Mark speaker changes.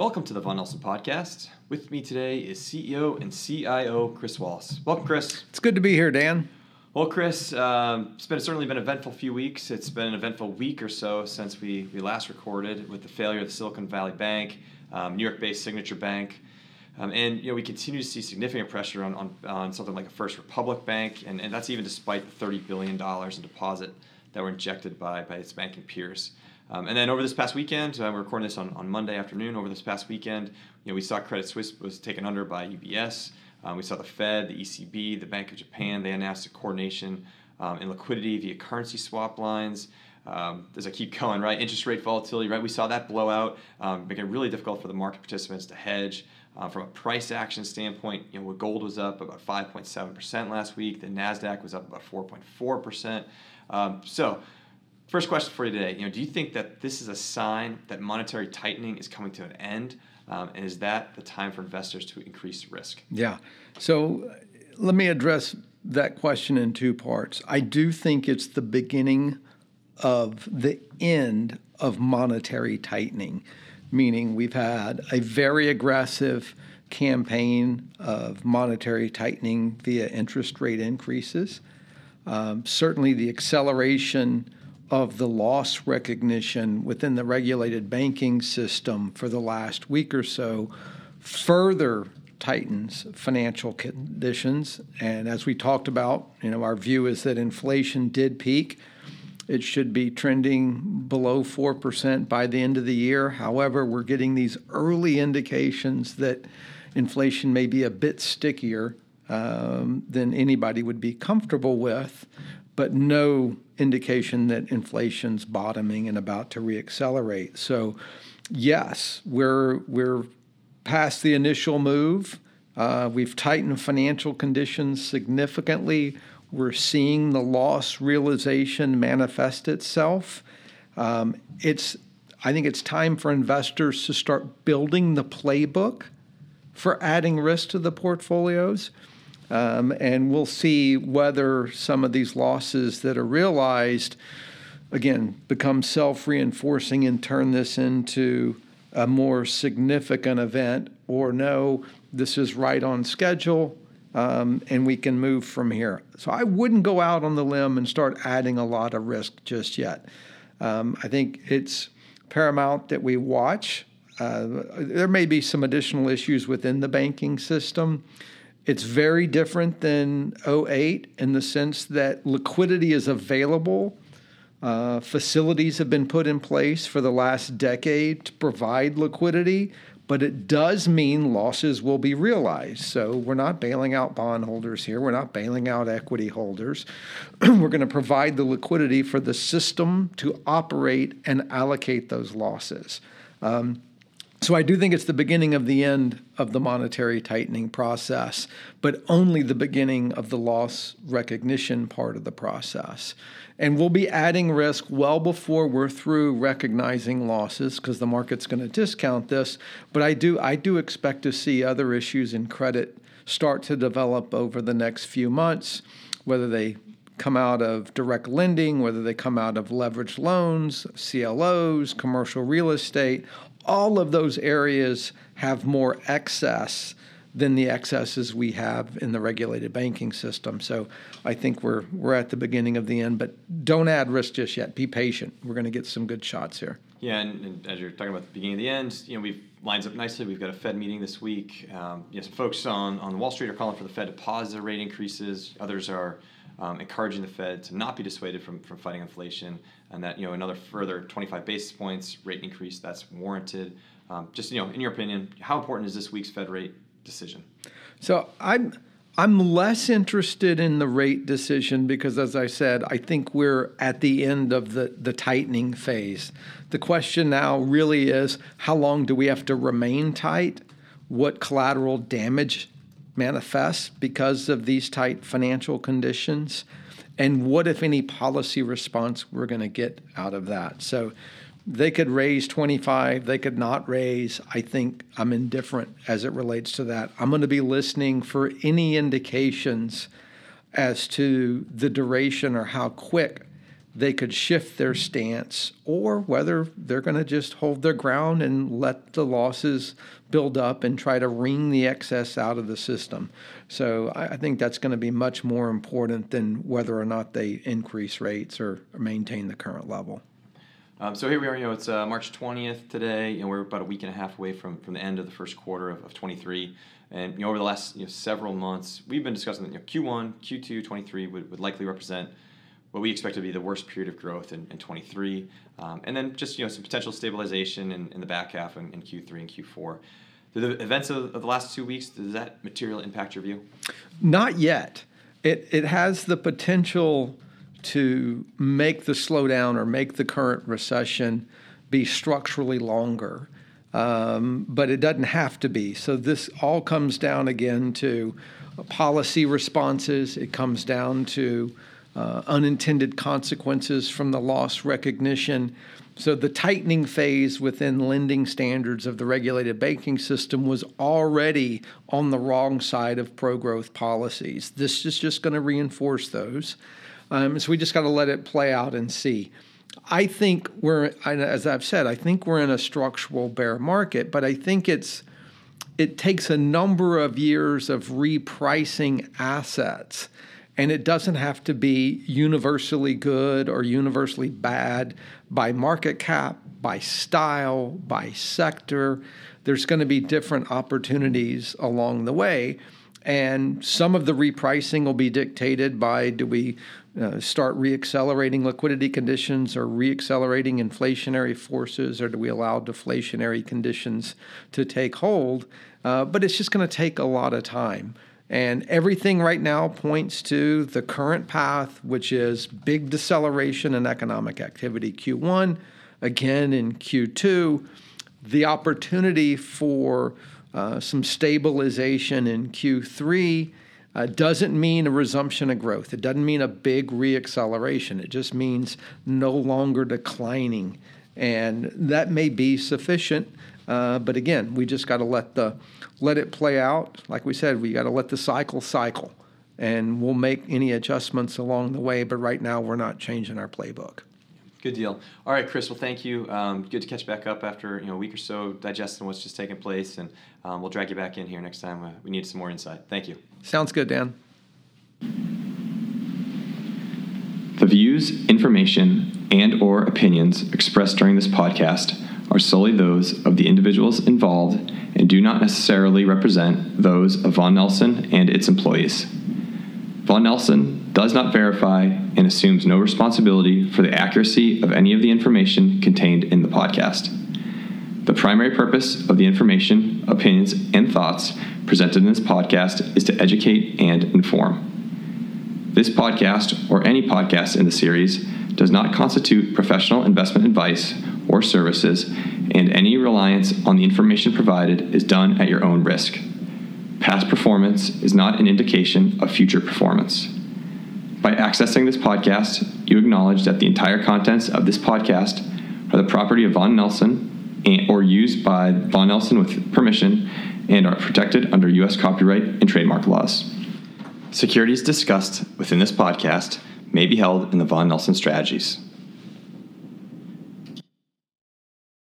Speaker 1: Welcome to the Vaughan Nelson Podcast. With me today is CEO and CIO Chris Wallis. Welcome, Chris.
Speaker 2: It's good to be here, Dan.
Speaker 1: Well, Chris, um, it's been certainly been an eventful few weeks. It's been an eventful week or so since we, we last recorded with the failure of the Silicon Valley Bank, um, New York-based Signature Bank, um, and you know we continue to see significant pressure on, on, on something like a First Republic Bank, and, and that's even despite the thirty billion dollars in deposit that were injected by by its banking peers. Um, and then over this past weekend, uh, we're recording this on, on Monday afternoon. Over this past weekend, you know we saw Credit Suisse was taken under by UBS. Um, we saw the Fed, the ECB, the Bank of Japan. They announced a coordination um, in liquidity via currency swap lines. Um, as I keep going, right, interest rate volatility, right, we saw that blow out, um, making it really difficult for the market participants to hedge. Uh, from a price action standpoint, you know, gold was up about 5.7% last week. The Nasdaq was up about 4.4%. Um, so, first question for you today, you know, do you think that this is a sign that monetary tightening is coming to an end? Um, and is that the time for investors to increase risk?
Speaker 2: Yeah. So let me address that question in two parts. I do think it's the beginning of the end of monetary tightening, meaning we've had a very aggressive campaign of monetary tightening via interest rate increases. Um, certainly, the acceleration of the loss recognition within the regulated banking system for the last week or so further tightens financial conditions. And as we talked about, you know, our view is that inflation did peak. It should be trending below 4% by the end of the year. However, we're getting these early indications that inflation may be a bit stickier um, than anybody would be comfortable with, but no indication that inflation's bottoming and about to reaccelerate. So, yes, we're we're past the initial move. Uh, we've tightened financial conditions significantly. We're seeing the loss realization manifest itself. Um, it's I think it's time for investors to start building the playbook for adding risk to the portfolios. Um, and we'll see whether some of these losses that are realized, again, become self reinforcing and turn this into a more significant event, or no, this is right on schedule. Um, and we can move from here. So I wouldn't go out on the limb and start adding a lot of risk just yet. Um, I think it's paramount that we watch. Uh, there may be some additional issues within the banking system. It's very different than 08 in the sense that liquidity is available. Uh, facilities have been put in place for the last decade to provide liquidity, but it does mean losses will be realized. So we're not bailing out bondholders here. We're not bailing out equity holders. we're going to provide the liquidity for the system to operate and allocate those losses. Um, so I do think it's the beginning of the end of the monetary tightening process, but only the beginning of the loss recognition part of the process. And we'll be adding risk well before we're through recognizing losses because the market's going to discount this. But I do I do expect to see other issues in credit start to develop over the next few months, whether they come out of direct lending, whether they come out of leveraged loans, CLOs, commercial real estate, all of those areas have more excess than the excesses we have in the regulated banking system. So I think we're we're at the beginning of the end, but don't add risk just yet. Be patient. We're going to get some good shots here.
Speaker 1: Yeah, and, and, as you're talking about the beginning of the end, you know we've lines up nicely. We've got a Fed meeting this week. Um, you know, some folks on on Wall Street are calling for the Fed to pause their rate increases. Others are um, encouraging the Fed to not be dissuaded from, from fighting inflation, and that you know another further 25 basis points rate increase that's warranted. Um, just you know, in your opinion, how important is this week's Fed rate decision?
Speaker 2: So I'm I'm less interested in the rate decision because, as I said, I think we're at the end of the, the tightening phase. The question now really is how long do we have to remain tight? What collateral damage manifests because of these tight financial conditions? And what, if any, policy response we're going to get out of that? So they could raise 25, they could not raise. I think I'm indifferent as it relates to that. I'm going to be listening for any indications as to the duration or how quick they could shift their stance or whether they're going to just hold their ground and let the losses build up and try to wring the excess out of the system. So I, think that's going to be much more important than whether or not they increase rates or, maintain the current level.
Speaker 1: Um, so here we are. You know, it's uh, March 20th today. You know, we're about a week and a half away from, from the end of the first quarter of, of 23. And you know, over the last you know, several months, we've been discussing that you know, Q1, Q2, 23 would, would likely represent what we expect to be the worst period of growth in, in 23, um, and then just you know some potential stabilization in, in the back half in, in Q3 and Q4. Do the events of, of the last two weeks does that material impact your view?
Speaker 2: Not yet. It it has the potential to make the slowdown or make the current recession be structurally longer. Um, but it doesn't have to be. So this all comes down again to policy responses. It comes down to uh, unintended consequences from the loss recognition. So, the tightening phase within lending standards of the regulated banking system was already on the wrong side of pro growth policies. This is just going to reinforce those. Um, so, we just got to let it play out and see. I think we're, as I've said, I think we're in a structural bear market, but I think it's it takes a number of years of repricing assets and it doesn't have to be universally good or universally bad by market cap, by style, by sector. There's going to be different opportunities along the way. And some of the repricing will be dictated by do we uh, start reaccelerating liquidity conditions or reaccelerating inflationary forces, or do we allow deflationary conditions to take hold? Uh, but it's just going to take a lot of time. And everything right now points to the current path, which is big deceleration in economic activity Q1, again in Q2, the opportunity for uh, some stabilization in Q3. Uh, doesn't mean a resumption of growth. It doesn't mean a big reacceleration. It just means no longer declining. And that may be sufficient. Uh, but again, we just got to let the let it play out. Like we said, we got to let the cycle cycle, and we'll make any adjustments along the way. But right now, we're not changing our playbook.
Speaker 1: Good deal. All right, Chris. Well, thank you. Um, good to catch back up after you know a week or so digesting what's just taken place, and um, we'll drag you back in here next time. Uh, we need some more insight. Thank you.
Speaker 2: Sounds good, Dan.
Speaker 1: The views, information, and/or opinions expressed during this podcast are solely those of the individuals involved and do not necessarily represent those of Vaughan Nelson and its employees. Vaughan Nelson does not verify and assumes no responsibility for the accuracy of any of the information contained in the podcast. The primary purpose of the information, opinions, and thoughts presented in this podcast is to educate and inform. This podcast, or any podcast in the series, does not constitute professional investment advice or services, and any reliance on the information provided is done at your own risk. Past performance is not an indication of future performance. By accessing this podcast, you acknowledge that the entire contents of this podcast are the property of Vaughan Nelson and, or used by Vaughan Nelson with permission and are protected under U.S. copyright and trademark laws. Securities discussed within this podcast may be held in the Vaughan Nelson strategies.